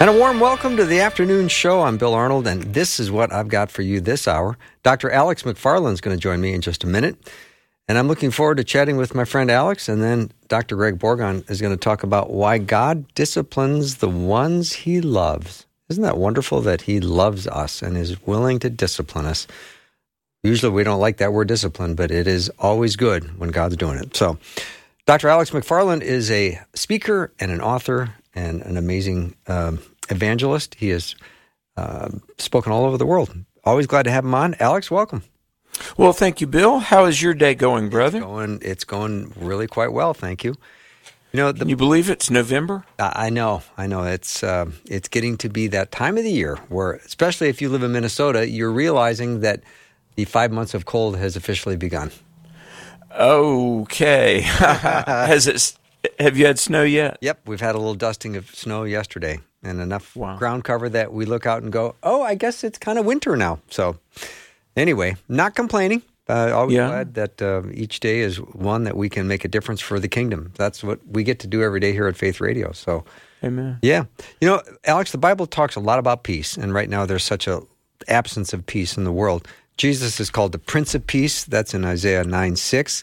And a warm welcome to the afternoon show. I'm Bill Arnold, and this is what I've got for you this hour. Dr. Alex McFarland is going to join me in just a minute. And I'm looking forward to chatting with my friend Alex. And then Dr. Greg Bourgond is going to talk about why God disciplines the ones he loves. Isn't that wonderful that he loves us and is willing to discipline us? Usually we don't like that word discipline, but it is always good when God's doing it. So, Dr. Alex McFarland is a speaker and an author and an amazing um, evangelist. He has uh, spoken all over the world. Always glad to have him on. Alex, welcome. Well, thank you, Bill. How is your day going, brother? It's going, it's going really quite well, thank you. You know, the, Can you believe it's November? I know, I know. It's uh, it's getting to be that time of the year where, especially if you live in Minnesota, you're realizing that the five months of cold has officially begun. Okay, has it? Have you had snow yet? Yep, we've had a little dusting of snow yesterday and enough wow. ground cover that we look out and go, oh, I guess it's kind of winter now. So, anyway, not complaining. Uh, always yeah. glad that uh, each day is one that we can make a difference for the kingdom. That's what we get to do every day here at Faith Radio. So, Amen. Yeah, you know, Alex, the Bible talks a lot about peace, and right now there's such a absence of peace in the world. Jesus is called the Prince of Peace. That's in Isaiah nine six.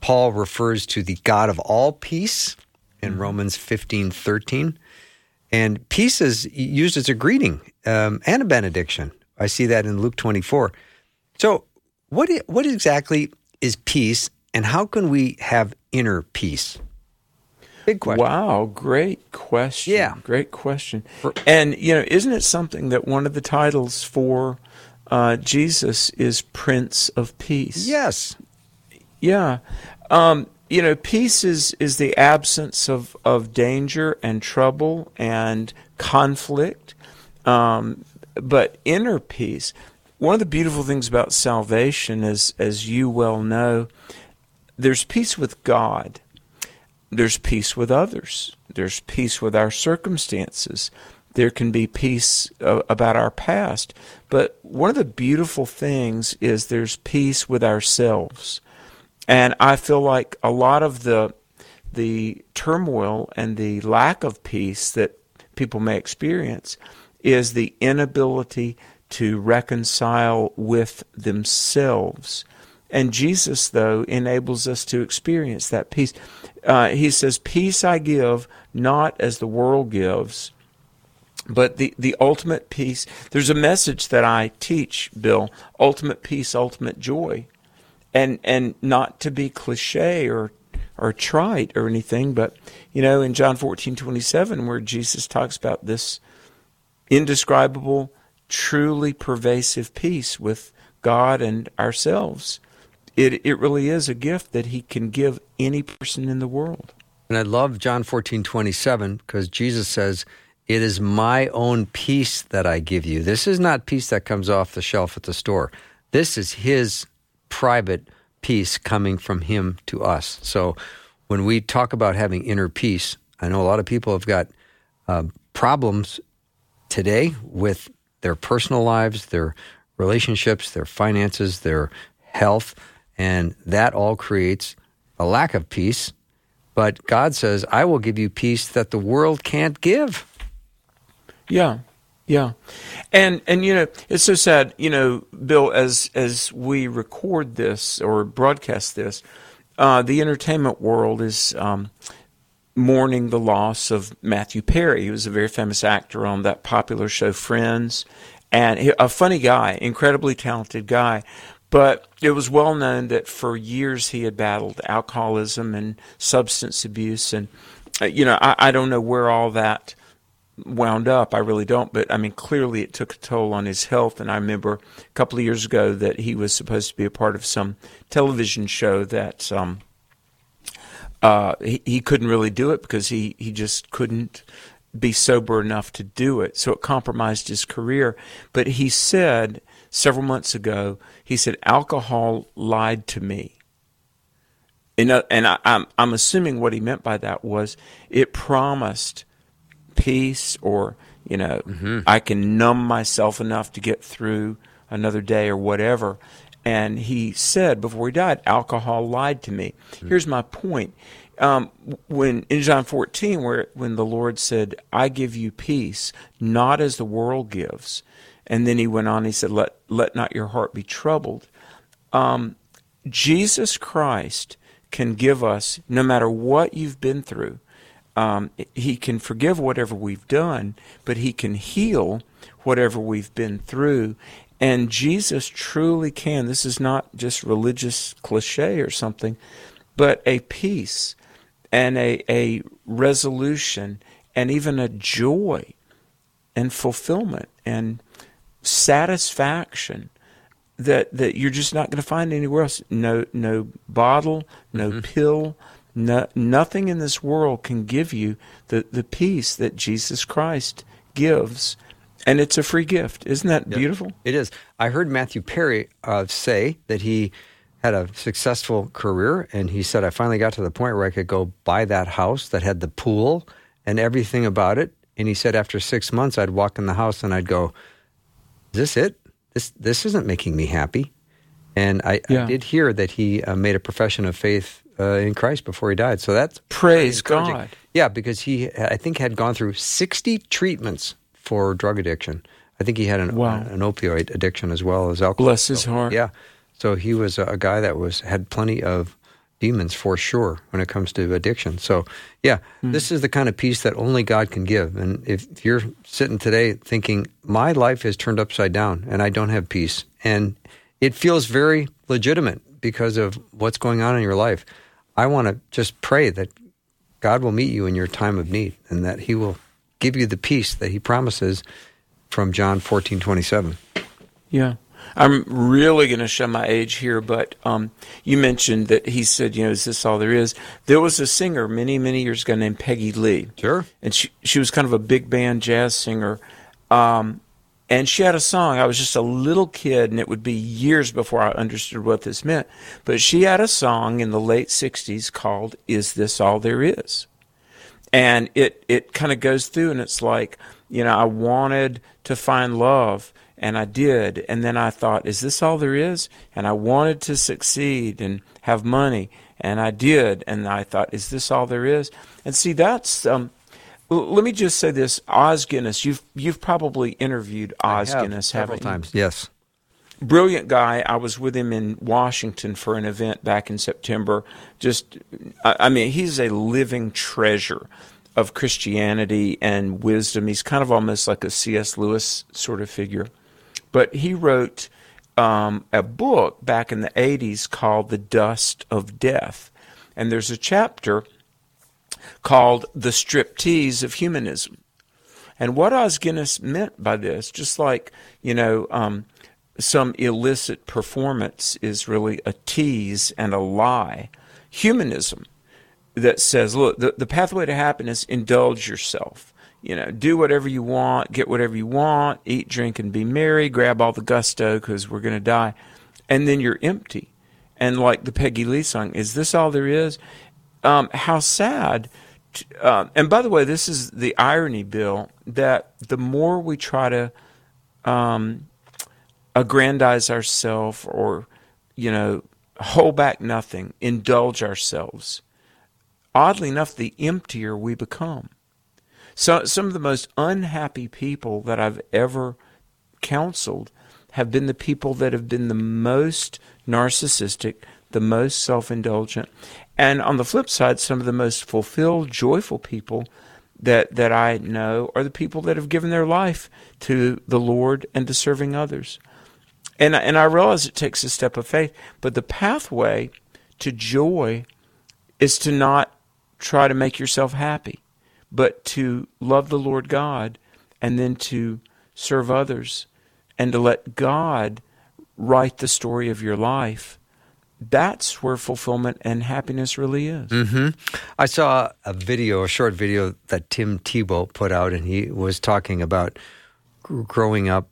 Paul refers to the God of all peace in mm-hmm. Romans fifteen thirteen. And peace is used as a greeting um, and a benediction. I see that in Luke 24. So, what, what exactly is peace, and how can we have inner peace? Big question. Wow, great question. Yeah. Great question. And, you know, isn't it something that one of the titles for uh, Jesus is Prince of Peace? Yes. Yeah. Um, you know, peace is, is the absence of, of danger and trouble and conflict. Um, but inner peace, one of the beautiful things about salvation is, as you well know, there's peace with God, there's peace with others, there's peace with our circumstances, there can be peace uh, about our past. But one of the beautiful things is there's peace with ourselves. And I feel like a lot of the the turmoil and the lack of peace that people may experience is the inability to reconcile with themselves. And Jesus, though, enables us to experience that peace. Uh, he says, Peace I give, not as the world gives, but the, the ultimate peace. There's a message that I teach, Bill ultimate peace, ultimate joy and and not to be cliche or or trite or anything, but you know, in John fourteen twenty seven, where Jesus talks about this indescribable, truly pervasive peace with God and ourselves, it it really is a gift that He can give any person in the world. And I love John fourteen twenty seven because Jesus says. It is my own peace that I give you. This is not peace that comes off the shelf at the store. This is his private peace coming from Him to us. So when we talk about having inner peace, I know a lot of people have got uh, problems today with their personal lives, their relationships, their finances, their health, and that all creates a lack of peace. But God says, I will give you peace that the world can't give. Yeah. Yeah, and and you know it's so sad. You know, Bill, as as we record this or broadcast this, uh, the entertainment world is um, mourning the loss of Matthew Perry. He was a very famous actor on that popular show Friends, and he, a funny guy, incredibly talented guy. But it was well known that for years he had battled alcoholism and substance abuse, and uh, you know I, I don't know where all that wound up. I really don't, but I mean, clearly it took a toll on his health. And I remember a couple of years ago that he was supposed to be a part of some television show that um, uh, he, he couldn't really do it because he, he just couldn't be sober enough to do it. So it compromised his career. But he said several months ago, he said, alcohol lied to me. And, uh, and I, I'm, I'm assuming what he meant by that was it promised peace or, you know, mm-hmm. I can numb myself enough to get through another day or whatever. And he said before he died, alcohol lied to me. Mm-hmm. Here's my point um, when in John 14, where when the Lord said, "I give you peace, not as the world gives," and then he went on, he said, "Let let not your heart be troubled." Um, Jesus Christ can give us, no matter what you've been through, um, he can forgive whatever we've done, but he can heal whatever we've been through. And Jesus truly can. This is not just religious cliche or something, but a peace and a, a resolution and even a joy and fulfillment and satisfaction that that you're just not going to find anywhere else. No no bottle, no mm-hmm. pill, no, nothing in this world can give you the, the peace that Jesus Christ gives. And it's a free gift. Isn't that yep. beautiful? It is. I heard Matthew Perry uh, say that he had a successful career, and he said, I finally got to the point where I could go buy that house that had the pool and everything about it. And he said, after six months, I'd walk in the house and I'd go, Is this it? This, this isn't making me happy. And I, yeah. I did hear that he uh, made a profession of faith uh, in Christ before he died. So that's praise God. Yeah, because he, I think, had gone through 60 treatments for drug addiction. I think he had an, wow. an opioid addiction as well as alcohol. Bless his heart. Yeah. So he was a, guy that was had plenty of demons for sure when it comes to addiction. So yeah, mm. this is the kind of peace that only God can give. And if you're sitting today thinking my life is turned upside down and I don't have peace and it feels very legitimate because of what's going on in your life, I want to just pray that God will meet you in your time of need and that he will give you the peace that he promises from John 14:27. Yeah. I'm really going to show my age here, but um, you mentioned that he said, you know, is this all there is? There was a singer many, many years ago named Peggy Lee. Sure. And she, she was kind of a big band jazz singer. Um, and she had a song. I was just a little kid, and it would be years before I understood what this meant. But she had a song in the late 60s called Is This All There Is? And it, it kind of goes through, and it's like, you know, I wanted to find love and I did. And then I thought, is this all there is? And I wanted to succeed and have money, and I did. And I thought, is this all there is? And see, that's. Um, let me just say this: Os Guinness. You've you've probably interviewed Os have, Guinness several times. Yes. Brilliant guy. I was with him in Washington for an event back in September. Just, I mean, he's a living treasure of Christianity and wisdom. He's kind of almost like a C.S. Lewis sort of figure. But he wrote um, a book back in the 80s called The Dust of Death. And there's a chapter called The Striptease of Humanism. And what Os Guinness meant by this, just like, you know, um, some illicit performance is really a tease and a lie, humanism that says, look, the, the pathway to happiness, indulge yourself you know, do whatever you want, get whatever you want, eat, drink, and be merry, grab all the gusto because we're going to die. And then you're empty. And like the Peggy Lee song, is this all there is? Um, how sad. Uh, and by the way, this is the irony, Bill, that the more we try to um, aggrandize ourselves or, you know, hold back nothing, indulge ourselves, oddly enough, the emptier we become. So, some of the most unhappy people that I've ever counseled have been the people that have been the most narcissistic, the most self indulgent. And on the flip side, some of the most fulfilled, joyful people that, that I know are the people that have given their life to the Lord and to serving others. And, and I realize it takes a step of faith, but the pathway to joy is to not try to make yourself happy but to love the Lord God and then to serve others and to let God write the story of your life that's where fulfillment and happiness really is. hmm I saw a video, a short video that Tim Tebow put out, and he was talking about growing up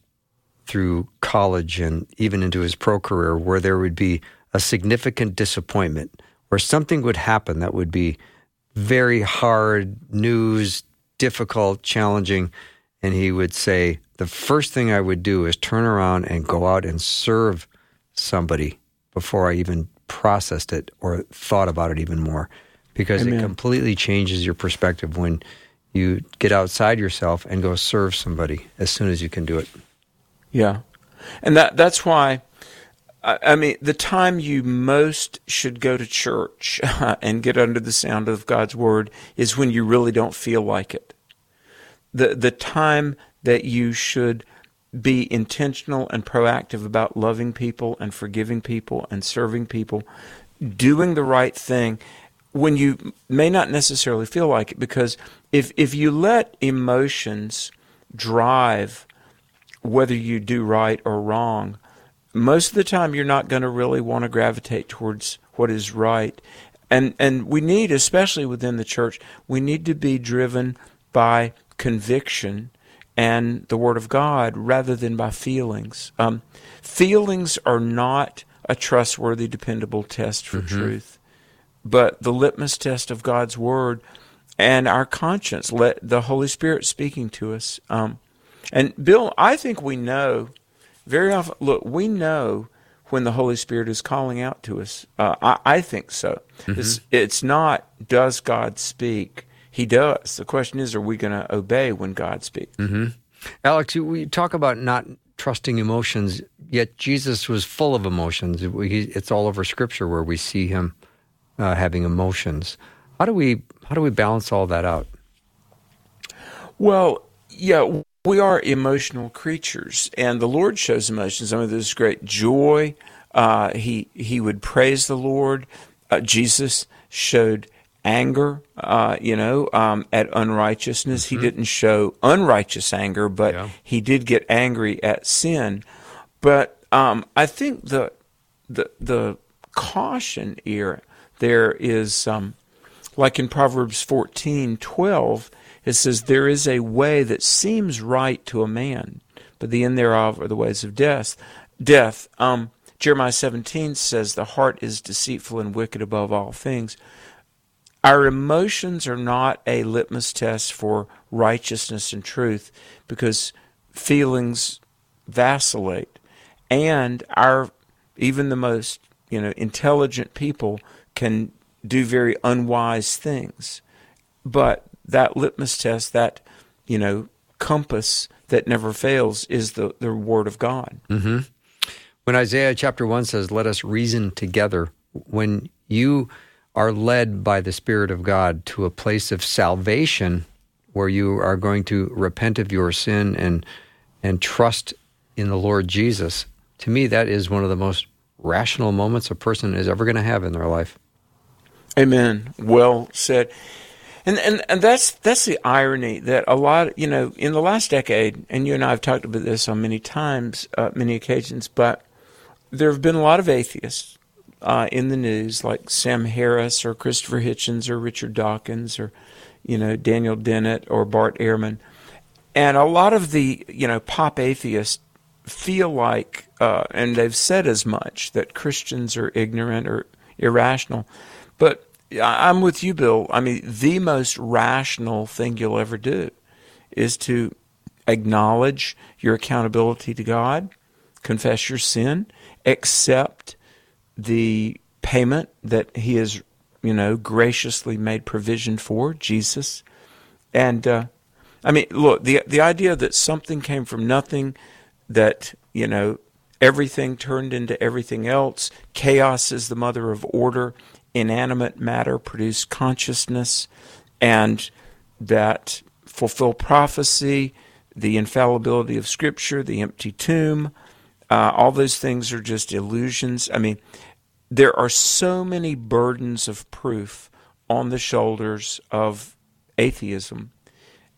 through college and even into his pro career, where there would be a significant disappointment, where something would happen that would be very hard news, difficult, challenging. And he would say, The first thing I would do is turn around and go out and serve somebody before I even processed it or thought about it even more. Because Amen. it completely changes your perspective when you get outside yourself and go serve somebody as soon as you can do it. Yeah, and that that's why. I I mean, the time you most should go to church and get under the sound of God's word is when you really don't feel like it. The the time that you should be intentional and proactive about loving people and forgiving people and serving people, doing the right thing when you may not necessarily feel like it because if if you let emotions drive whether you do right or wrong, most of the time you're not going to really want to gravitate towards what is right. And and we need, especially within the church, we need to be driven by conviction and the Word of God rather than by feelings. Um, feelings are not a trustworthy, dependable test for truth, but the litmus test of God's Word and our conscience, let the Holy Spirit speaking to us. Um, and Bill, I think we know very often. Look, we know when the Holy Spirit is calling out to us. Uh, I, I think so. It's, it's not does God speak. He does. The question is, are we going to obey when God speaks? Alex, you, we talk about not trusting emotions, yet Jesus was full of emotions. It's all over Scripture where we see him uh, having emotions. How do we how do we balance all that out? Well, yeah, we are emotional creatures, and the Lord shows emotions. I mean, there's great joy. Uh, he he would praise the Lord. Uh, Jesus showed anger, uh, you know, um, at unrighteousness. He didn't show unrighteous anger, but Yeah. he did get angry at sin. But um, I think the the the caution here there is um, like in Proverbs fourteen twelve. It says, There is a way that seems right to a man, but the end thereof are the ways of death. Death. Um, Jeremiah 17 says, The heart is deceitful and wicked above all things. Our emotions are not a litmus test for righteousness and truth because feelings vacillate. And our even the most, you know, intelligent people can do very unwise things. But that litmus test, that, you know, compass that never fails is the, the word of God. Mm-hmm. When Isaiah chapter 1 says, Let us reason together, when you are led by the Spirit of God to a place of salvation where you are going to repent of your sin and, and trust in the Lord Jesus, to me, that is one of the most rational moments a person is ever going to have in their life. Amen. Well said. And, and and that's that's the irony that a lot you know in the last decade, and you and I have talked about this on many times, uh, many occasions, but there have been a lot of atheists uh, in the news, like Sam Harris or Christopher Hitchens or Richard Dawkins or you know Daniel Dennett or Bart Ehrman, and a lot of the you know pop atheists feel like, uh, and they've said as much that Christians are ignorant or irrational, but I'm with you, Bill. I mean, the most rational thing you'll ever do is to acknowledge your accountability to God, confess your sin, accept the payment that He has, you know, graciously made provision for, Jesus. And, uh, I mean, look, the, the idea that something came from nothing, that, you know, everything turned into everything else, chaos is the mother of order, inanimate matter produced consciousness, and that fulfill prophecy, the infallibility of Scripture, the empty tomb, uh, all those things are just illusions. I mean, there are so many burdens of proof on the shoulders of atheism.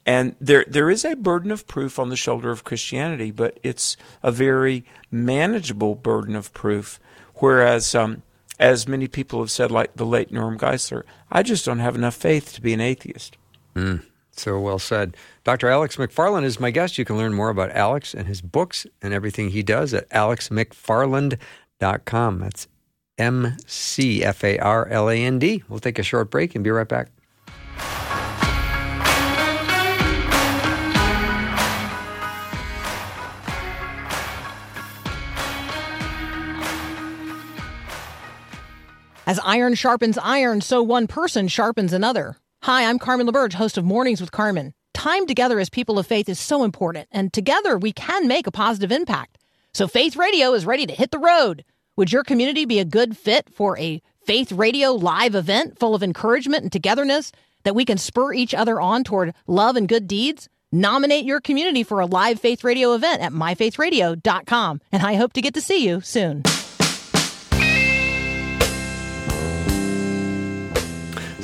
And there, there is a burden of proof on the shoulder of Christianity, but it's a very manageable burden of proof. Whereas um, as many people have said, like the late Norm Geisler, I just don't have enough faith to be an atheist. Mm, so well said. Dr. Alex McFarland is my guest. You can learn more about Alex and his books and everything he does at alexmcfarland.com. That's M C F A R L A N D. We'll take a short break and be right back. As iron sharpens iron, so one person sharpens another. Hi, I'm Carmen LaBerge, host of Mornings with Carmen. Time together as people of faith is so important, and together we can make a positive impact. So Faith Radio is ready to hit the road. Would your community be a good fit for a Faith Radio live event full of encouragement and togetherness that we can spur each other on toward love and good deeds? Nominate your community for a live Faith Radio event at myfaithradio.com, and I hope to get to see you soon.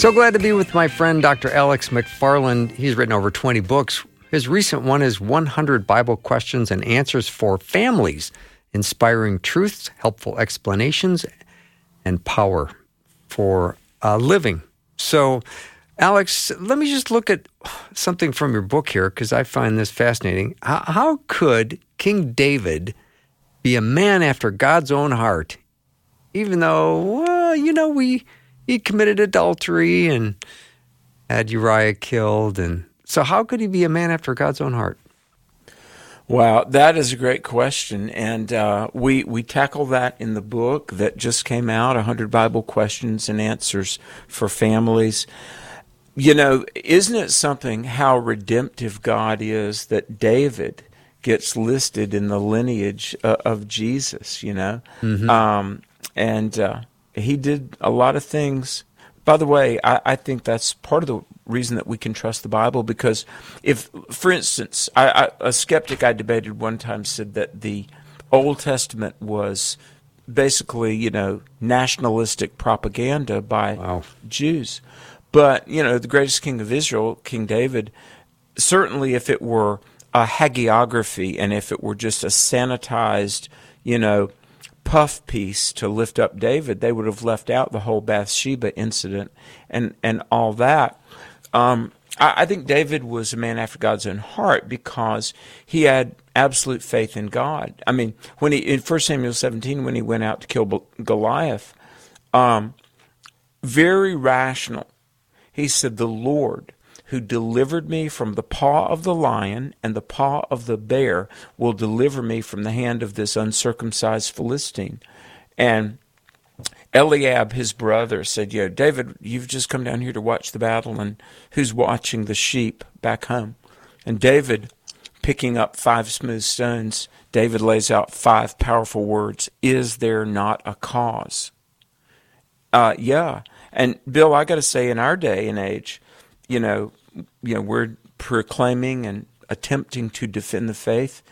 So glad to be with my friend Dr. Alex McFarland. He's written over 20 books. His recent one is 100 Bible Questions and Answers for Families, inspiring truths, helpful explanations, and power for uh, living. So, Alex, let me just look at something from your book here because I find this fascinating. How, how could King David be a man after God's own heart, even though, well, you know, we he committed adultery and had Uriah killed. And so, how could he be a man after God's own heart? Wow, that is a great question, and uh, we we tackle that in the book that just came out, hundred Bible questions and answers for families. You know, isn't it something how redemptive God is that David gets listed in the lineage uh, of Jesus? You know, mm-hmm. um, and uh, he did a lot of things. By the way, I, I, think that's part of the reason that we can trust the Bible because if, for instance, I, I, a skeptic I debated one time said that the Old Testament was basically, you know, nationalistic propaganda by wow. Jews. But, you know, the greatest king of Israel, King David, certainly if it were a hagiography and if it were just a sanitized, you know, puff piece to lift up David, they would have left out the whole Bathsheba incident and, and all that. Um, I, I think David was a man after God's own heart because he had absolute faith in God. I mean, when he in 1 Samuel 17, when he went out to kill Goliath, um, very rational. He said, "The Lord who delivered me from the paw of the lion and the paw of the bear will deliver me from the hand of this uncircumcised Philistine. And Eliab, his brother, said, Yo, David, you've just come down here to watch the battle, and who's watching the sheep back home? And David, picking up five smooth stones, David lays out five powerful words Is there not a cause? Uh, yeah. And Bill, I got to say, in our day and age, you know, you know, we're proclaiming and attempting to defend the faith.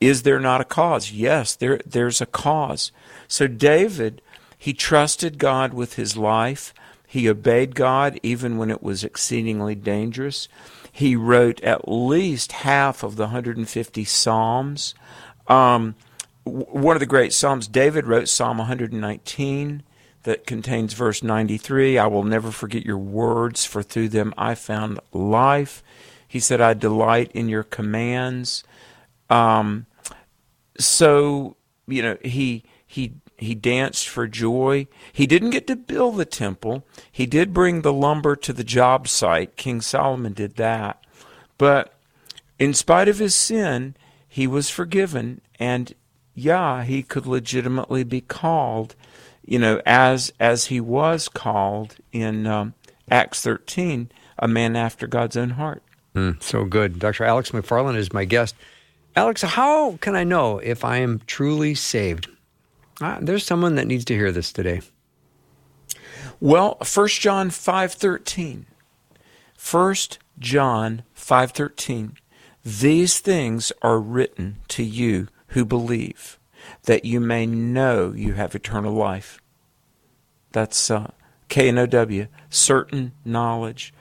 Is there not a cause? Yes, there there's a cause. So David, he trusted God with his life. He obeyed God even when it was exceedingly dangerous. He wrote at least half of the 150 Psalms. Um, one of the great Psalms, David wrote Psalm 119 that contains verse 93 I will never forget your words, for through them I found life. He said, I delight in your commands. Um, so, you know, he, he, he danced for joy. He didn't get to build the temple. He did bring the lumber to the job site. King Solomon did that. But in spite of his sin, he was forgiven. And yeah, he could legitimately be called you know, as as he was called in um, Acts 13, a man after God's own heart. Mm, so good. Dr. Alex McFarland is my guest. Alex, how can I know if I am truly saved? Uh, there's someone that needs to hear this today. Well, 1 John 5:13. 1 John 5:13. These things are written to you who believe that you may know you have eternal life. That's uh, K N O W, certain knowledge.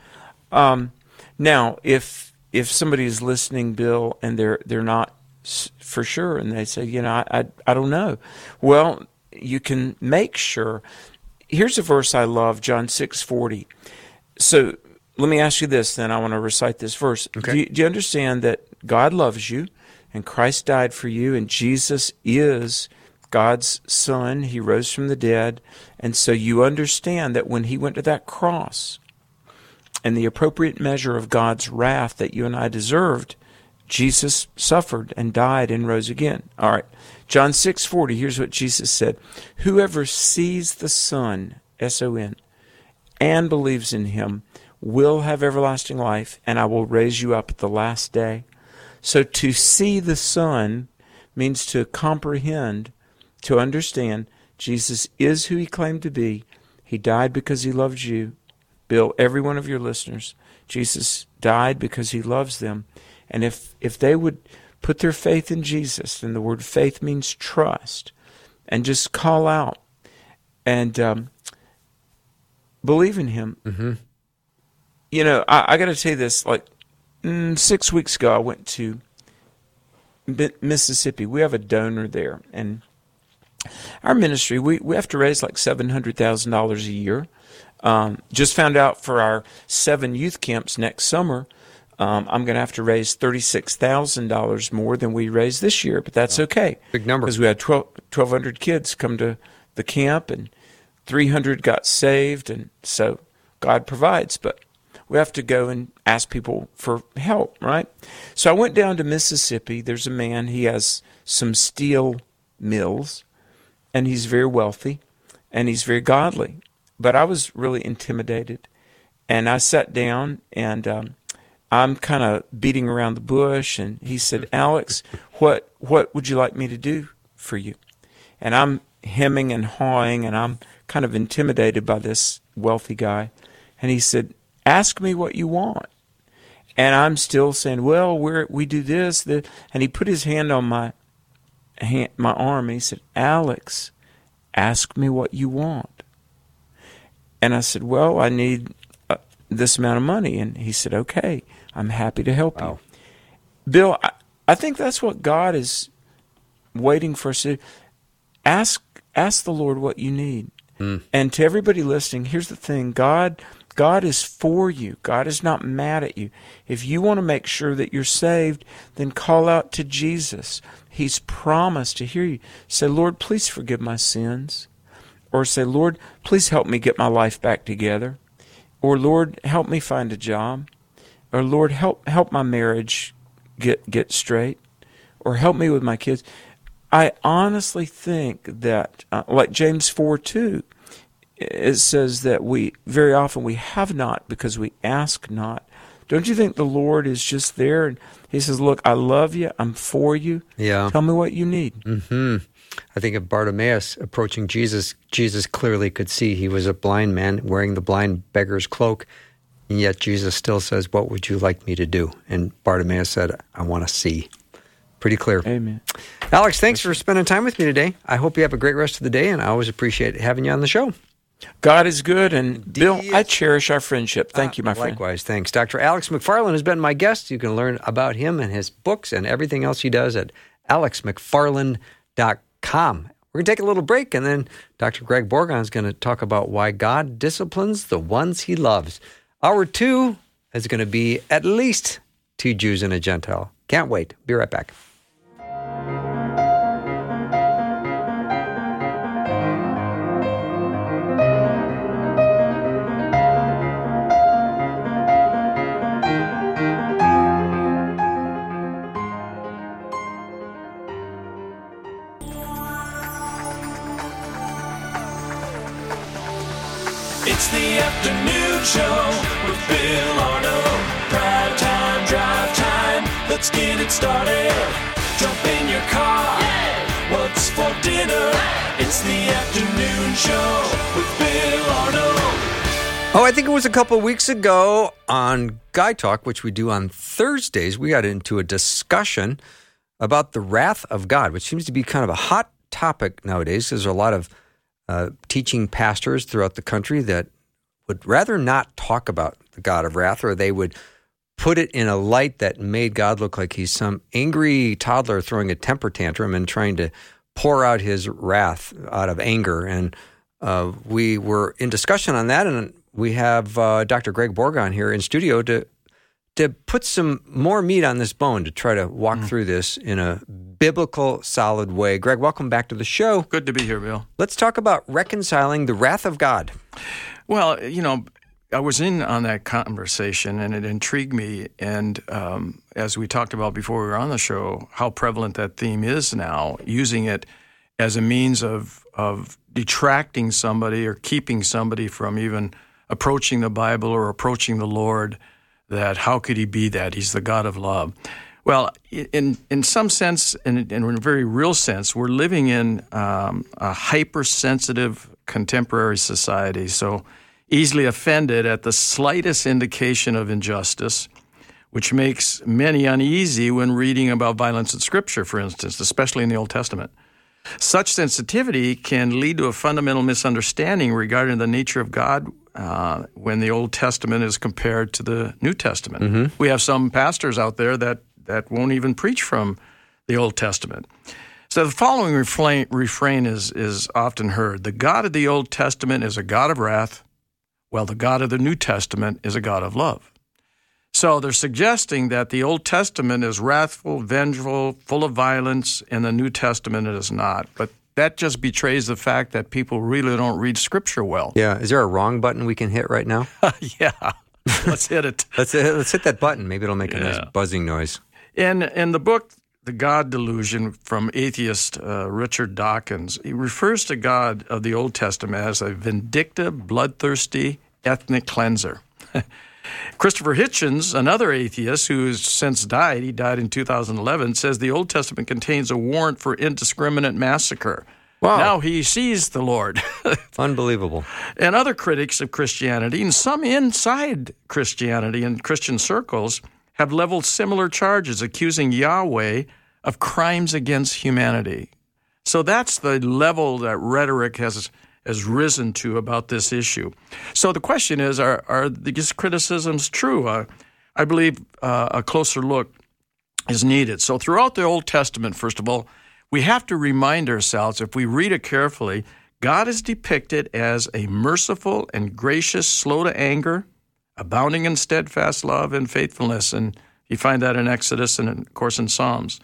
Um, now, if if somebody is listening, Bill, and they're they're not for sure, and they say, you know, I, I, I don't know. Well, you can make sure. Here's a verse I love, John six forty. So let me ask you this. Then I want to recite this verse. Okay. Do, you, do you understand that God loves you, and Christ died for you, and Jesus is God's Son? He rose from the dead, and so you understand that when He went to that cross, and the appropriate measure of God's wrath that you and I deserved, Jesus suffered and died and rose again. All right. John 6:40, here's what Jesus said. Whoever sees the Son, S O N, and believes in him will have everlasting life, and I will raise you up at the last day. So to see the Son means to comprehend, to understand Jesus is who he claimed to be. He died because he loved you. Bill, every one of your listeners, Jesus died because he loves them. And if, if they would put their faith in Jesus, then the word faith means trust, and just call out and um, believe in him. Mm-hmm. You know, I, I got to tell you this. Like six weeks ago, I went to Mississippi. We have a donor there, and our ministry we, we have to raise like seven hundred thousand dollars a year. Um, just found out for our seven youth camps next summer. Um, I'm going to have to raise thirty-six thousand dollars more than we raised this year, but that's okay. Big number. because we had 12, 1,200 kids come to the camp, and three hundred got saved, and so God provides. But we have to go and ask people for help, right? So I went down to Mississippi. There's a man. He has some steel mills, and he's very wealthy, and he's very godly. But I was really intimidated, and I sat down and. Um, I'm kind of beating around the bush, and he said, "Alex, what what would you like me to do for you?" And I'm hemming and hawing, and I'm kind of intimidated by this wealthy guy. And he said, "Ask me what you want." And I'm still saying, "Well, we we do this." The, and he put his hand on my hand, my arm, and he said, "Alex, ask me what you want." And I said, "Well, I need uh, this amount of money." And he said, "Okay." I'm happy to help Wow. you. Bill, I, I think that's what God is waiting for us to. Ask ask the Lord what you need. And to everybody listening, here's the thing. God God is for you. God is not mad at you. If you want to make sure that you're saved, then call out to Jesus. He's promised to hear you. Say, Lord, please forgive my sins. Or say, Lord, please help me get my life back together. Or Lord, help me find a job or Lord help help my marriage get get straight or help me with my kids I honestly think that uh, like James 4 2 it says that we very often we have not because we ask not don't you think the Lord is just there and he says look I love you I'm for you Yeah. tell me what you need Hmm. I think of Bartimaeus approaching Jesus. Jesus clearly could see he was a blind man wearing the blind beggar's cloak. And yet Jesus still says, What would you like me to do? And Bartimaeus said, I want to see. Pretty clear. amen Alex, thanks for spending time with me today. I hope you have a great rest of the day, and I always appreciate having you on the show. God is good and Bill I cherish our friendship thank you my Uh, friend Likewise, thanks. Dr. Alex McFarland has been my guest. You can learn about him and his books and everything else he does at alexmcfarland.com. We're going to take a little break, and then Dr. Greg Bourgond is going to talk about why God disciplines the ones he loves. Hour two is going to be at least two Jews and a Gentile. Can't wait. Be right back. Get started. Jump in your car. What's for dinner? It's the afternoon show with Bill Arnold. Oh, I think it was a couple of weeks ago on Guy Talk, which we do on Thursdays. We got into a discussion about the wrath of God, which seems to be kind of a hot topic nowadays. There's a lot of uh, teaching pastors throughout the country that would rather not talk about the God of wrath, or they would put it in a light that made God look like he's some angry toddler throwing a temper tantrum and trying to pour out his wrath out of anger. And uh, we were in discussion on that, and we have uh, Dr. Greg Bourgond here in studio to to put some more meat on this bone to try to walk through this in a biblical, solid way. Greg, welcome back to the show. Good to be here, Bill. Let's talk about reconciling the wrath of God. Well, you know, I was in on that conversation and it intrigued me. And um, as we talked about before we were on the show, how prevalent that theme is now, using it as a means of, of detracting somebody or keeping somebody from even approaching the Bible or approaching the Lord. That how could he be that? He's the God of love. Well, in in some sense, in, in a very real sense, we're living in um, a hypersensitive contemporary society. So easily offended at the slightest indication of injustice, which makes many uneasy when reading about violence in Scripture, for instance, especially in the Old Testament. Such sensitivity can lead to a fundamental misunderstanding regarding the nature of God uh, when the Old Testament is compared to the New Testament. We have some pastors out there that, that won't even preach from the Old Testament. So the following refrain, refrain is, is often heard The God of the Old Testament is a God of wrath, while the God of the New Testament is a God of love. So they're suggesting that the Old Testament is wrathful, vengeful, full of violence, and the New Testament it is not. But that just betrays the fact that people really don't read Scripture well. Yeah, is there a wrong button we can hit right now? yeah. Let's hit it. let's let's hit that button. Maybe it'll make a nice buzzing noise. In in the book The God Delusion from atheist uh, Richard Dawkins, he refers to God of the Old Testament as a vindictive, bloodthirsty ethnic cleanser. Christopher Hitchens, another atheist who has since died, he died in 2011, says the Old Testament contains a warrant for indiscriminate massacre. Wow. Now he sees the Lord. Unbelievable. and other critics of Christianity, and some inside Christianity and Christian circles, have leveled similar charges, accusing Yahweh of crimes against humanity. So that's the level that rhetoric has has risen to about this issue. So the question is: Are are these criticisms true? Uh, I believe uh, a closer look is needed. So throughout the Old Testament, first of all, we have to remind ourselves, if we read it carefully, God is depicted as a merciful and gracious, slow to anger, abounding in steadfast love and faithfulness. And you find that in Exodus and, of course, in Psalms.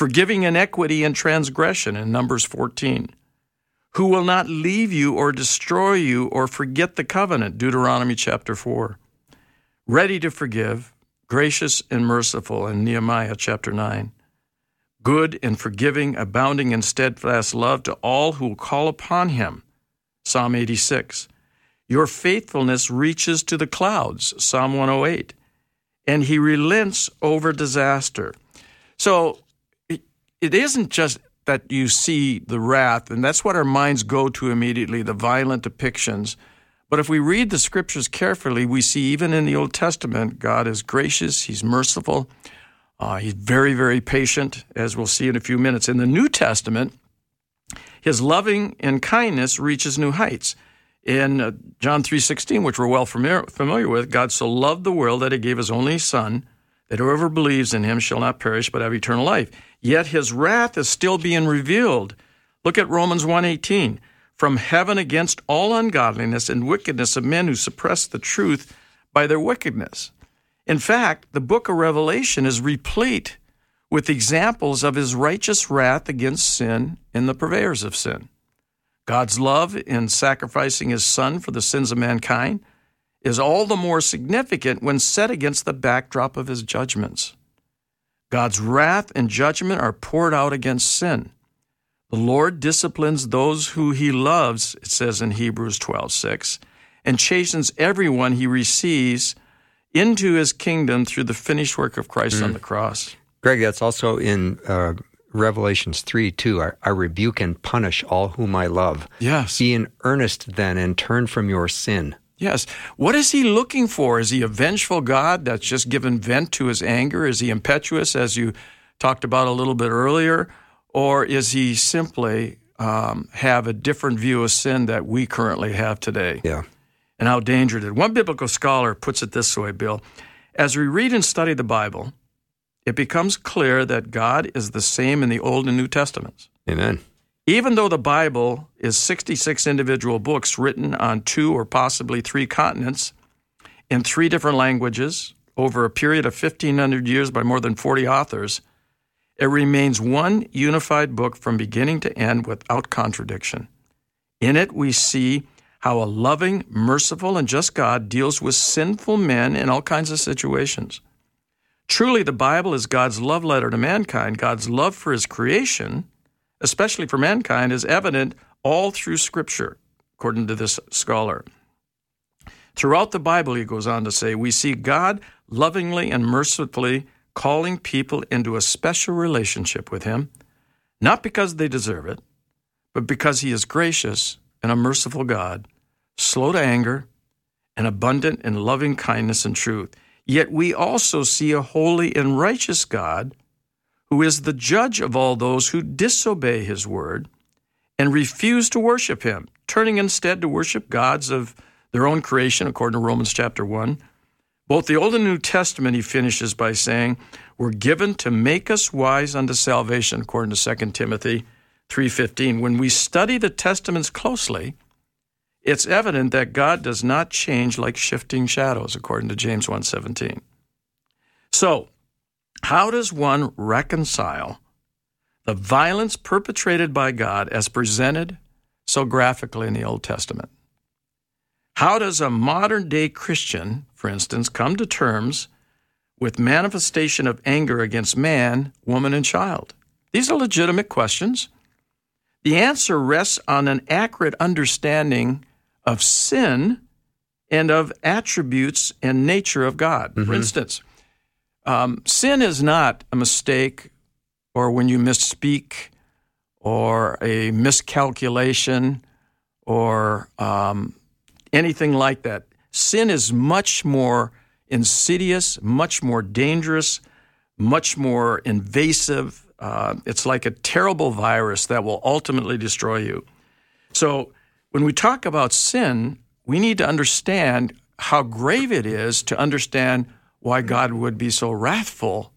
Forgiving iniquity and transgression in Numbers 14. Who will not leave you or destroy you or forget the covenant, Deuteronomy chapter 4. Ready to forgive, gracious and merciful in Nehemiah chapter 9 good and forgiving, abounding in steadfast love to all who will call upon him. Psalm 86. Your faithfulness reaches to the clouds. Psalm 108. And he relents over disaster. So it, isn't just that you see the wrath, and that's what our minds go to immediately the violent depictions. But if we read the scriptures carefully, we see even in the Old Testament, God is gracious, He's merciful, uh, he's very, very patient, as we'll see in a few minutes. In the New Testament, his loving and kindness reaches new heights. In uh, John 3.16, which we're well familiar with, God so loved the world that he gave his only Son, that whoever believes in him shall not perish but have eternal life. Yet his wrath is still being revealed. Look at Romans 1.18. From heaven against all ungodliness and wickedness of men who suppress the truth by their wickedness. In fact, the book of Revelation is replete with examples of his righteous wrath against sin and the purveyors of sin. God's love in sacrificing his son for the sins of mankind is all the more significant when set against the backdrop of his judgments. God's wrath and judgment are poured out against sin. The Lord disciplines those who he loves, it says in Hebrews 12:6, and chastens everyone he receives into his kingdom through the finished work of Christ on the cross. Greg, that's also in uh, Revelations 3 2. I, I rebuke and punish all whom I love. Yes. Be in earnest then and turn from your sin. Yes. What is he looking for? Is he a vengeful God that's just given vent to his anger? Is he impetuous, as you talked about a little bit earlier? Or is he simply um, have a different view of sin that we currently have today? Yeah. and how dangerous it is. One biblical scholar puts it this way, Bill. As we read and study the Bible, it becomes clear that God is the same in the Old and New Testaments. Amen. Even though the Bible is 66 individual books written on two or possibly three continents in three different languages over a period of 1,500 years by more than 40 authors, it remains one unified book from beginning to end without contradiction. In it, we see how a loving, merciful, and just God deals with sinful men in all kinds of situations. Truly, the Bible is God's love letter to mankind. God's love for his creation, especially for mankind, is evident all through Scripture, according to this scholar. Throughout the Bible, he goes on to say, we see God lovingly and mercifully calling people into a special relationship with him, not because they deserve it, but because he is gracious and a merciful God, slow to anger, and abundant in loving kindness and truth. Yet we also see a holy and righteous God who is the judge of all those who disobey his word and refuse to worship him, turning instead to worship gods of their own creation, according to Romans chapter 1. Both the Old and New Testament, he finishes by saying, were given to make us wise unto salvation, according to 2 Timothy 3:15. When we study the testaments closely, it's evident that God does not change like shifting shadows, according to James 1:17. So, how does one reconcile the violence perpetrated by God as presented so graphically in the Old Testament? How does a modern day Christian, for instance, come to terms with manifestation of anger against man, woman, and child? These are legitimate questions. The answer rests on an accurate understanding of sin and of attributes and nature of God. For mm-hmm. instance, um, sin is not a mistake or when you misspeak or a miscalculation or um, anything like that. Sin is much more insidious, much more dangerous, much more invasive. Uh, it's like a terrible virus that will ultimately destroy you. So, when we talk about sin, we need to understand how grave it is to understand why God would be so wrathful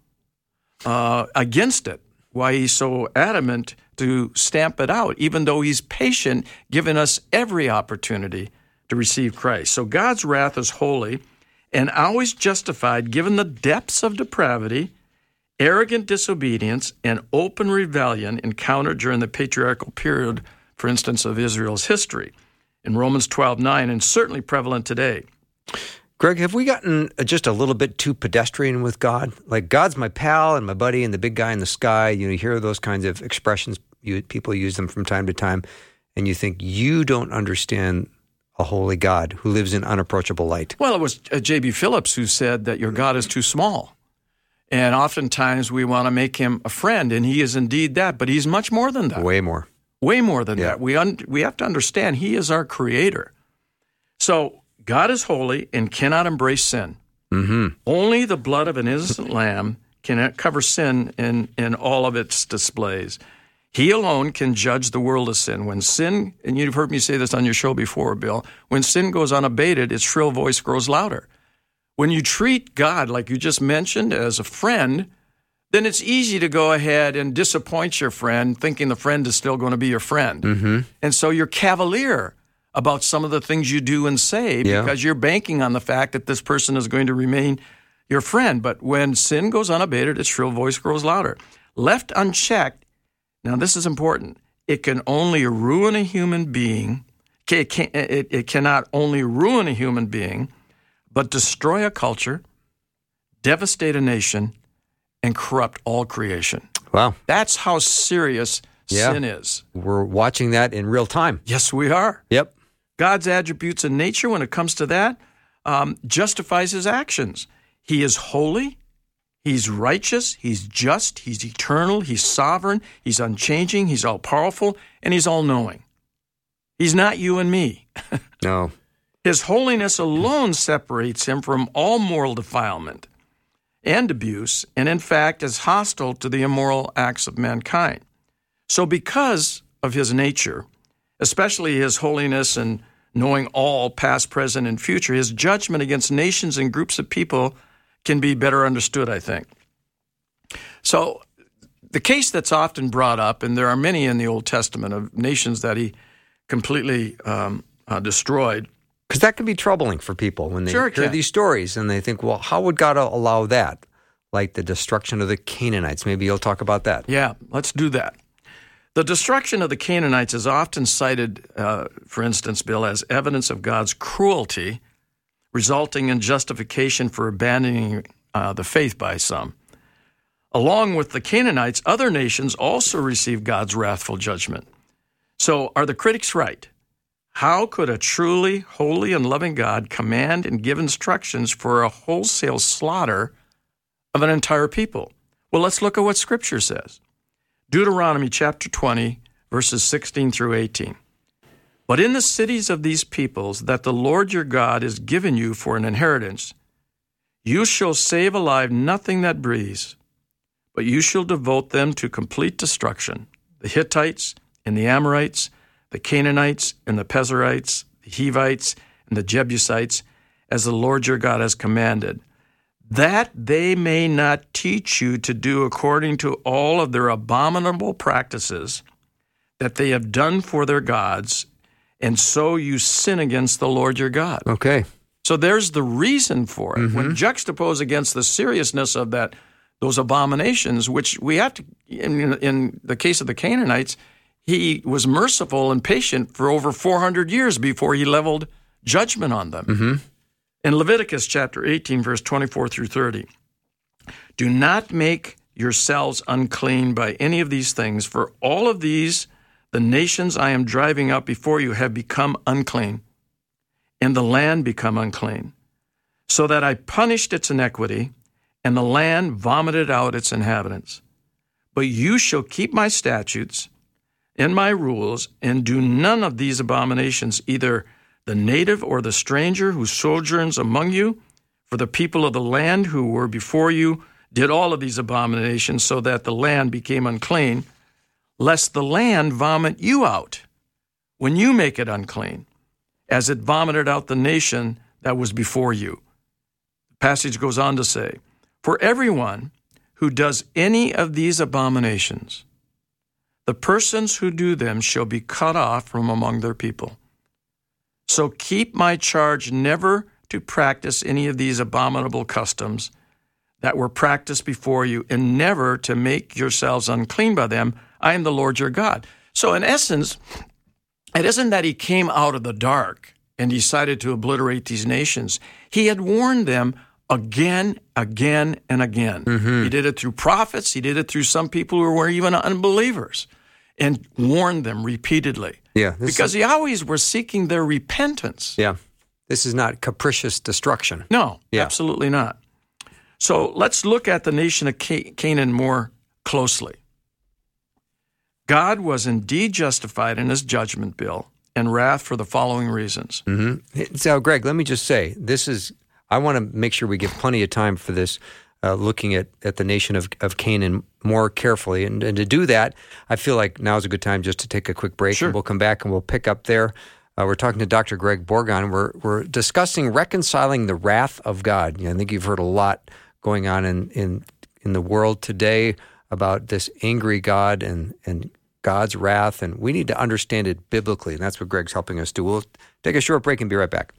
uh, against it, why He's so adamant to stamp it out, even though He's patient, giving us every opportunity to receive Christ. So God's wrath is holy and always justified given the depths of depravity, arrogant disobedience, and open rebellion encountered during the patriarchal period, for instance, of Israel's history. In Romans 12 9, and certainly prevalent today. Greg, have we gotten just a little bit too pedestrian with God? Like God's my pal and my buddy and the big guy in the sky. You know, you hear those kinds of expressions. You, people use them from time to time, and you think you don't understand a holy God who lives in unapproachable light. Well, it was uh, J.B. Phillips who said that your God is too small. And oftentimes we want to make him a friend, and he is indeed that, but he's much more than that. Way more. Way more than Yeah. that. We, un- we have to understand he is our creator. So God is holy and cannot embrace sin. Mm-hmm. Only the blood of an innocent lamb can cover sin in, in all of its displays. He alone can judge the world of sin. When sin, and you've heard me say this on your show before, Bill, when sin goes unabated, its shrill voice grows louder. When you treat God, like you just mentioned, as a friend, then it's easy to go ahead and disappoint your friend, thinking the friend is still going to be your friend. Mm-hmm. And so you're cavalier about some of the things you do and say Yeah. because you're banking on the fact that this person is going to remain your friend. But when sin goes unabated, its shrill voice grows louder. Left unchecked, now this is important, it can only ruin a human being. It, can, it, it cannot only ruin a human being, but destroy a culture, devastate a nation, and corrupt all creation. Wow. That's how serious Yeah. sin is. We're watching that in real time. Yes, we are. Yep. God's attributes and nature, when it comes to that, um, justifies his actions. He is holy, he's righteous, he's just, he's eternal, he's sovereign, he's unchanging, he's all powerful, and he's all knowing. He's not you and me. No. His holiness alone separates him from all moral defilement and abuse, and in fact is hostile to the immoral acts of mankind. So, because of his nature, especially his holiness and knowing all past, present, and future, his judgment against nations and groups of people can be better understood, I think. So, the case that's often brought up, and there are many in the Old Testament of nations that he completely um, uh, destroyed. Because that can be troubling for people when they Sure hear can. these stories and they think, well, how would God allow that? Like the destruction of the Canaanites. Maybe you'll talk about that. Yeah, let's do that. The destruction of the Canaanites is often cited, uh, for instance, Bill, as evidence of God's cruelty, resulting in justification for abandoning uh, the faith by some. Along with the Canaanites, other nations also receive God's wrathful judgment. So, are the critics right? How could a truly holy and loving God command and give instructions for a wholesale slaughter of an entire people? Well, let's look at what Scripture says. Deuteronomy chapter 20, verses 16 through 18. But in the cities of these peoples that the Lord your God has given you for an inheritance, you shall save alive nothing that breathes, but you shall devote them to complete destruction the Hittites and the Amorites, the Canaanites and the Perizzites, the Hivites and the Jebusites, as the Lord your God has commanded that they may not teach you to do according to all of their abominable practices that they have done for their gods, and so you sin against the Lord your God. Okay. So there's the reason for it. When mm-hmm. juxtaposed against the seriousness of that, those abominations, which we have to, in, in the case of the Canaanites, he was merciful and patient for over 400 years before he leveled judgment on them. Mm-hmm. In Leviticus chapter 18, verse 24 through 30, do not make yourselves unclean by any of these things, for all of these, the nations I am driving out before you, have become unclean, and the land become unclean, so that I punished its iniquity, and the land vomited out its inhabitants. But you shall keep my statutes and my rules, and do none of these abominations, either the native or the stranger who sojourns among you, for the people of the land who were before you did all of these abominations, so that the land became unclean, lest the land vomit you out when you make it unclean, as it vomited out the nation that was before you. The passage goes on to say, For everyone who does any of these abominations, the persons who do them shall be cut off from among their people. So keep my charge never to practice any of these abominable customs that were practiced before you, and never to make yourselves unclean by them. I am the Lord your God. So, in essence, it isn't that he came out of the dark and decided to obliterate these nations. He had warned them again, again, and again. Mm-hmm. He did it through prophets, he did it through some people who were even unbelievers, and warned them repeatedly. Yeah. Because he always were seeking their repentance. Yeah. This is not capricious destruction. No, Yeah. absolutely not. So let's look at the nation of Canaan more closely. God was indeed justified in his judgment bill and wrath for the following reasons. Mm-hmm. So, Greg, let me just say this is, I want to make sure we give plenty of time for this, uh, looking at, at the nation of, of Canaan more carefully. And, and to do that, I feel like now is a good time just to take a quick break Sure. and we'll come back and we'll pick up there. Uh, we're talking to Dr. Greg Bourgond. We're, we're discussing reconciling the wrath of God. You know, I think you've heard a lot going on in, in, in the world today about this angry God and, and God's wrath, and we need to understand it biblically. And that's what Greg's helping us do. We'll take a short break and be right back.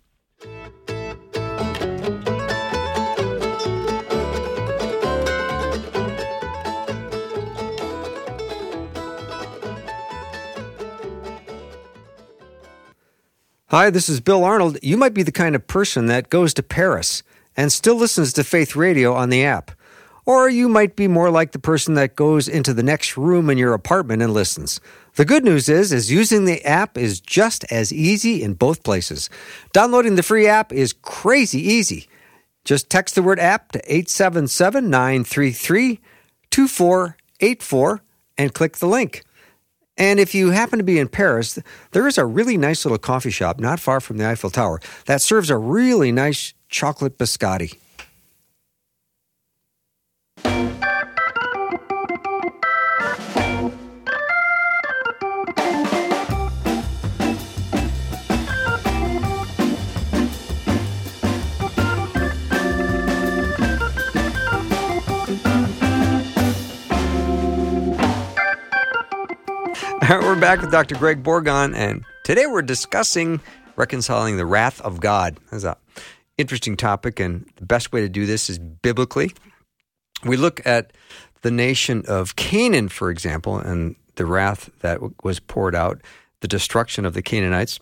Hi, this is Bill Arnold. You might be the kind of person that goes to Paris and still listens to Faith Radio on the app. Or you might be more like the person that goes into the next room in your apartment and listens. The good news is is using the app is just as easy in both places. Downloading the free app is crazy easy. Just text the word app to 877-933-2484 and click the link. And if you happen to be in Paris, there is a really nice little coffee shop not far from the Eiffel Tower that serves a really nice chocolate biscotti. we're back with Dr. Greg Bourgond, and today we're discussing reconciling the wrath of God. That's an interesting topic, and the best way to do this is biblically. We look at the nation of Canaan, for example, and the wrath that was poured out, the destruction of the Canaanites.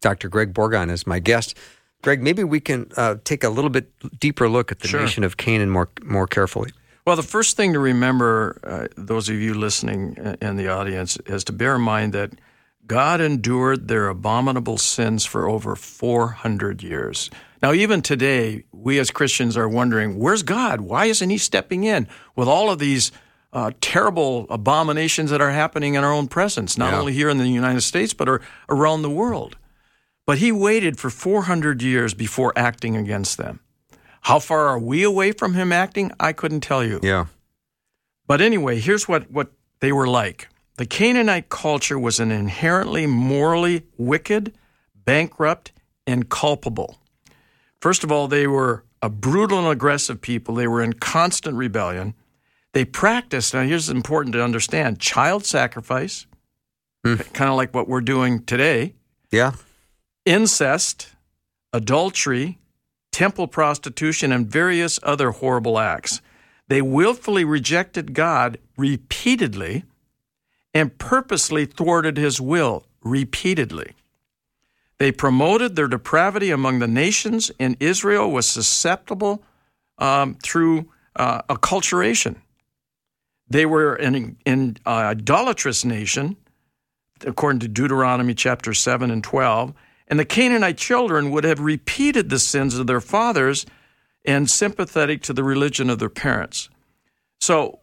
Dr. Greg Bourgond is my guest. Greg, maybe we can uh, take a little bit deeper look at the Sure. nation of Canaan more more carefully. Well, the first thing to remember, uh, those of you listening in the audience, is to bear in mind that God endured their abominable sins for over 400 years. Now, even today, we as Christians are wondering, where's God? Why isn't He stepping in with all of these uh, terrible abominations that are happening in our own presence, not Yeah. only here in the United States, but ar- around the world? But He waited for 400 years before acting against them. How far are we away from Him acting? I couldn't tell you. Yeah. But anyway, here's what, what they were like. The Canaanite culture was an inherently morally wicked, bankrupt, and culpable. First of all, they were a brutal and aggressive people. They were in constant rebellion. They practiced, now here's important to understand child sacrifice, hmm. kind of like what we're doing today, Yeah. incest, adultery, temple prostitution, and various other horrible acts. They willfully rejected God repeatedly and purposely thwarted his will repeatedly. They promoted their depravity among the nations, and Israel was susceptible um, through uh, acculturation. They were an, an uh, idolatrous nation, according to Deuteronomy chapter 7 and 12. And the Canaanite children would have repeated the sins of their fathers and sympathetic to the religion of their parents. So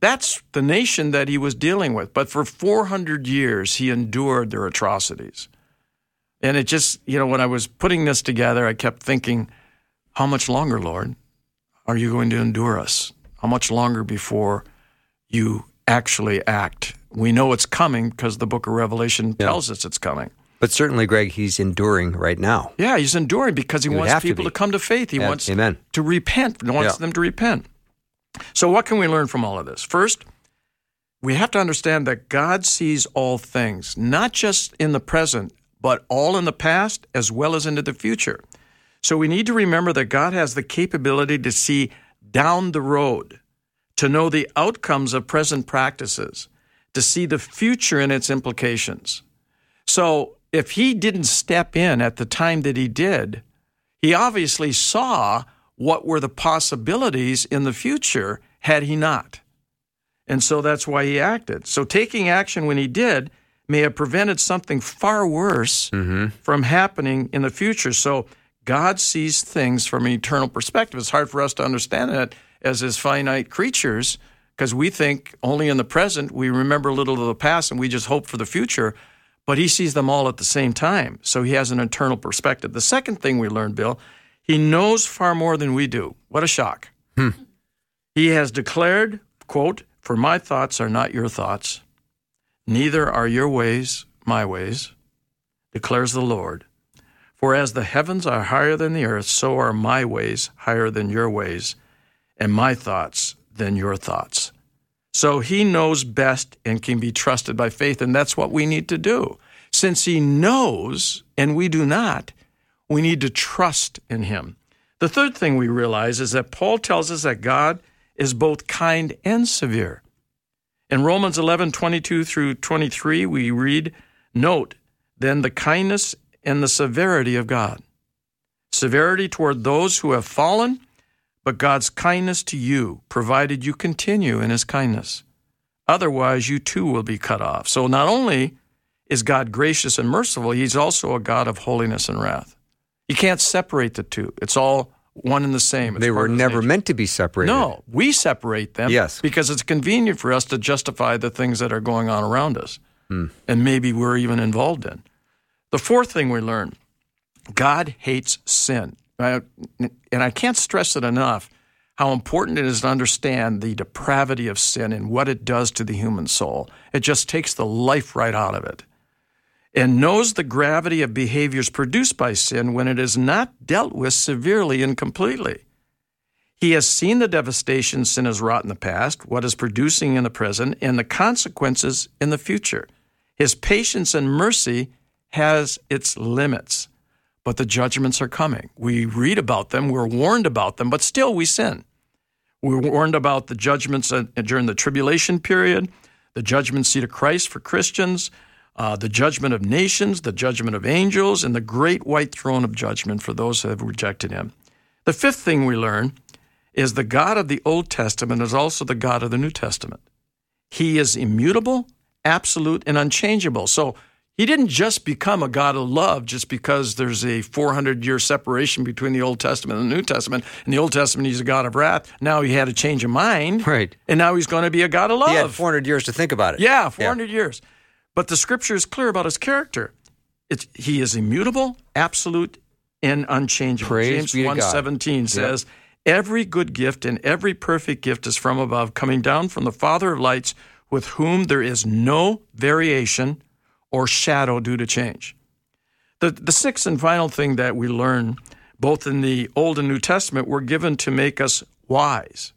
that's the nation that he was dealing with. But for 400 years, he endured their atrocities. And it just, you know, when I was putting this together, I kept thinking, how much longer, Lord, are you going to endure us? How much longer before you actually act? We know it's coming because the book of Revelation tells us it's coming. But certainly, Greg, he's enduring right now. Yeah, he's enduring because he, He wants have to people to, come to faith. He Yeah, wants amen. to repent. He wants Yeah. them to repent. So, what can we learn from all of this? First, we have to understand that God sees all things, not just in the present, but all in the past as well as into the future. So, we need to remember that God has the capability to see down the road, to know the outcomes of present practices, to see the future and its implications. So if he didn't step in at the time that he did, he obviously saw what were the possibilities in the future had he not. And so that's why he acted. So taking action when he did may have prevented something far worse mm-hmm. from happening in the future. So God sees things from an eternal perspective. It's hard for us to understand that as his finite creatures because we think only in the present, we remember a little of the past and we just hope for the future. But he sees them all at the same time. So he has an internal perspective. The second thing we learned, Bill, he knows far more than we do. What a shock. Hmm. He has declared, quote, For my thoughts are not your thoughts, neither are your ways my ways, declares the Lord. For as the heavens are higher than the earth, so are my ways higher than your ways, and my thoughts than your thoughts. So he knows best and can be trusted by faith, and that's what we need to do. Since he knows and we do not, we need to trust in him. The third thing we realize is that Paul tells us that God is both kind and severe. In Romans 11, 22 through 23, we read, Note then the kindness and the severity of God. Severity toward those who have fallen, but God's kindness to you, provided you continue in his kindness. Otherwise, you too will be cut off. So not only is God gracious and merciful, he's also a God of holiness and wrath. You can't separate the two. It's all one and the same. It's They were never nature. meant to be separated. No, we separate them. Yes. Because it's convenient for us to justify the things that are going on around us hmm. and maybe we're even involved in. The fourth thing we learn God hates sin. And I can't stress it enough how important it is to understand the depravity of sin and what it does to the human soul. It just takes the life right out of it. And knows the gravity of behaviors produced by sin when it is not dealt with severely and completely. He has seen the devastation sin has wrought in the past, what is producing in the present, and the consequences in the future. His patience and mercy has its limits, but the judgments are coming. We read about them, we're warned about them, but still we sin. We're warned about the judgments during the tribulation period, the judgment seat of Christ for Christians, uh, the judgment of nations, the judgment of angels, and the great white throne of judgment for those who have rejected him. The fifth thing we learn is the God of the Old Testament is also the God of the New Testament. He is immutable, absolute, and unchangeable. So he didn't just become a God of love just because there's a 400 year separation between the Old Testament and the New Testament. In the Old Testament, he's a God of wrath. Now he had a change of mind. Right. And now he's going to be a God of love. He had 400 years to think about it. Yeah, 400 years. But the scripture is clear about his character. It's, he is immutable, absolute, and unchangeable. Praise James to God. 1.17 says, Every good gift and every perfect gift is from above, coming down from the Father of lights, with whom there is no variation or shadow due to change. The, the sixth and final thing that we learn, both in the Old and New Testament, were given to make us wise.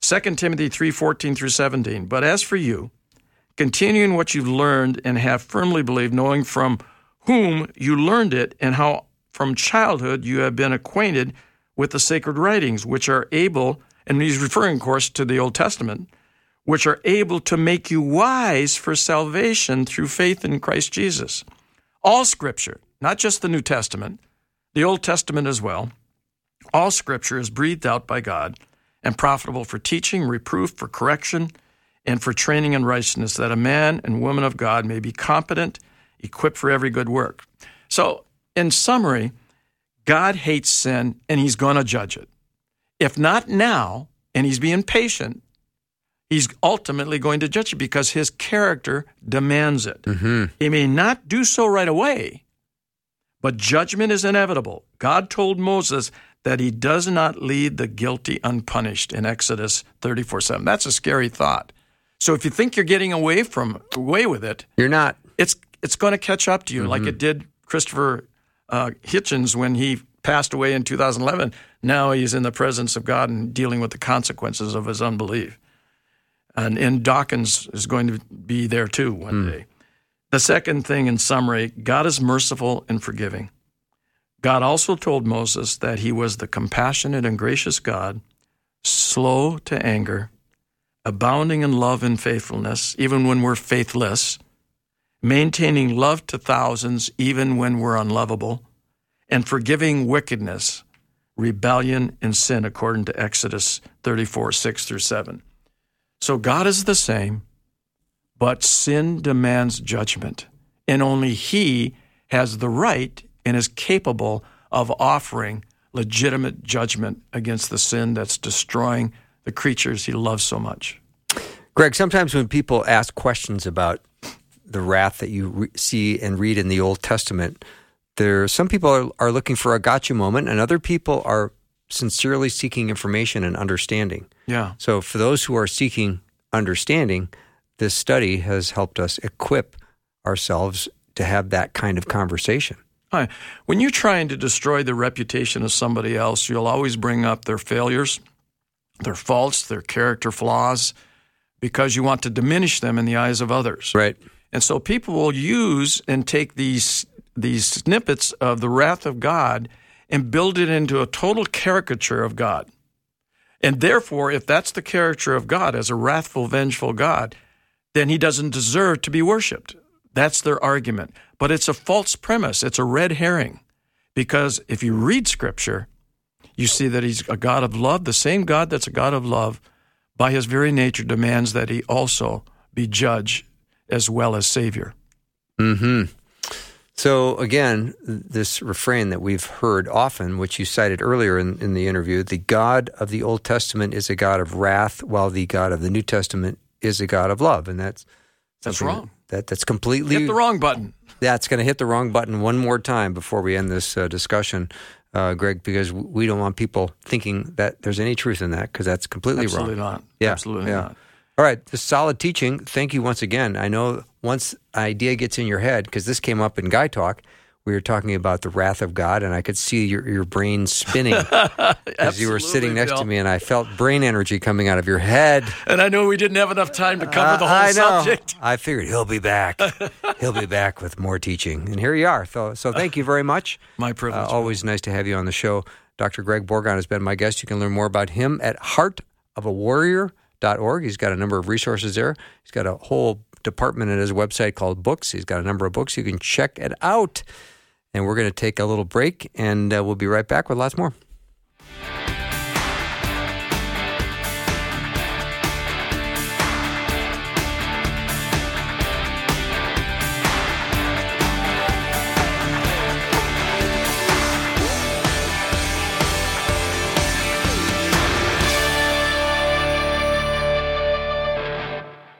2 Timothy 3:14 through 17. But as for you, continue in what you've learned and have firmly believed, knowing from whom you learned it and how from childhood you have been acquainted with the sacred writings, which are able, and he's referring, of course, to the Old Testament, which are able to make you wise for salvation through faith in Christ Jesus. All scripture, not just the New Testament, the Old Testament as well, all scripture is breathed out by God and profitable for teaching, reproof, for correction, and for training in righteousness, that a man and woman of God may be competent, equipped for every good work. So, in summary, God hates sin and he's going to judge it. If not now, and he's being patient, he's ultimately going to judge you because his character demands it. He may not do so right away, but judgment is inevitable. God told Moses that he does not lead the guilty unpunished in Exodus 34 7. That's a scary thought. So if you think you're getting away from away with it, You're not. it's it's going to catch up to you, like it did Christopher uh, Hitchens when he passed away in 2011. Now he's in the presence of God and dealing with the consequences of his unbelief. And, and Dawkins is going to be there too one hmm. day. The second thing, in summary, God is merciful and forgiving. God also told Moses that he was the compassionate and gracious God, slow to anger, abounding in love and faithfulness, even when we're faithless, maintaining love to thousands, even when we're unlovable, and forgiving wickedness, rebellion, and sin, according to Exodus 34 6 through 7. So God is the same, but sin demands judgment, and only He has the right and is capable of offering legitimate judgment against the sin that's destroying the creatures He loves so much. Greg, sometimes when people ask questions about the wrath that you re- see and read in the Old Testament, there some people are, are looking for a gotcha moment, and other people are sincerely seeking information and understanding. Yeah. So, for those who are seeking understanding, this study has helped us equip ourselves to have that kind of conversation. When you're trying to destroy the reputation of somebody else, you'll always bring up their failures, their faults, their character flaws, because you want to diminish them in the eyes of others. Right. And so people will use and take these these snippets of the wrath of God and build it into a total caricature of God. And therefore, if that's the character of God as a wrathful, vengeful God, then he doesn't deserve to be worshiped. That's their argument. But it's a false premise. It's a red herring. Because if you read scripture, you see that he's a God of love. The same God that's a God of love, by his very nature, demands that he also be judge as well as Savior. Hmm. So again, this refrain that we've heard often, which you cited earlier in, in the interview, the God of the Old Testament is a God of wrath, while the God of the New Testament is a God of love, and that's That's wrong. That that's completely Hit the wrong button. that's going to hit the wrong button one more time before we end this uh, discussion, uh, Greg, because we don't want people thinking that there's any truth in that because that's completely wrong. Absolutely wrong. not. Yeah, Absolutely yeah. not. All right, this solid teaching. Thank you once again. I know once idea gets in your head, because this came up in Guy Talk, we were talking about the wrath of God, and I could see your, your brain spinning as you were sitting next to me, and I felt brain energy coming out of your head. And I know we didn't have enough time to cover the Uh, whole I know. subject. I figured he'll be back. he'll be back with more teaching, and here you are. So, so thank you very much. My Uh, privilege. always nice to have you on the show. Dr. Greg Bourgond has been my guest. You can learn more about him at He's got a number of resources there. He's got a whole department at his website called Books. He's got a number of books. You can check it out. And we're going to take a little break, and uh, we'll be right back with lots more.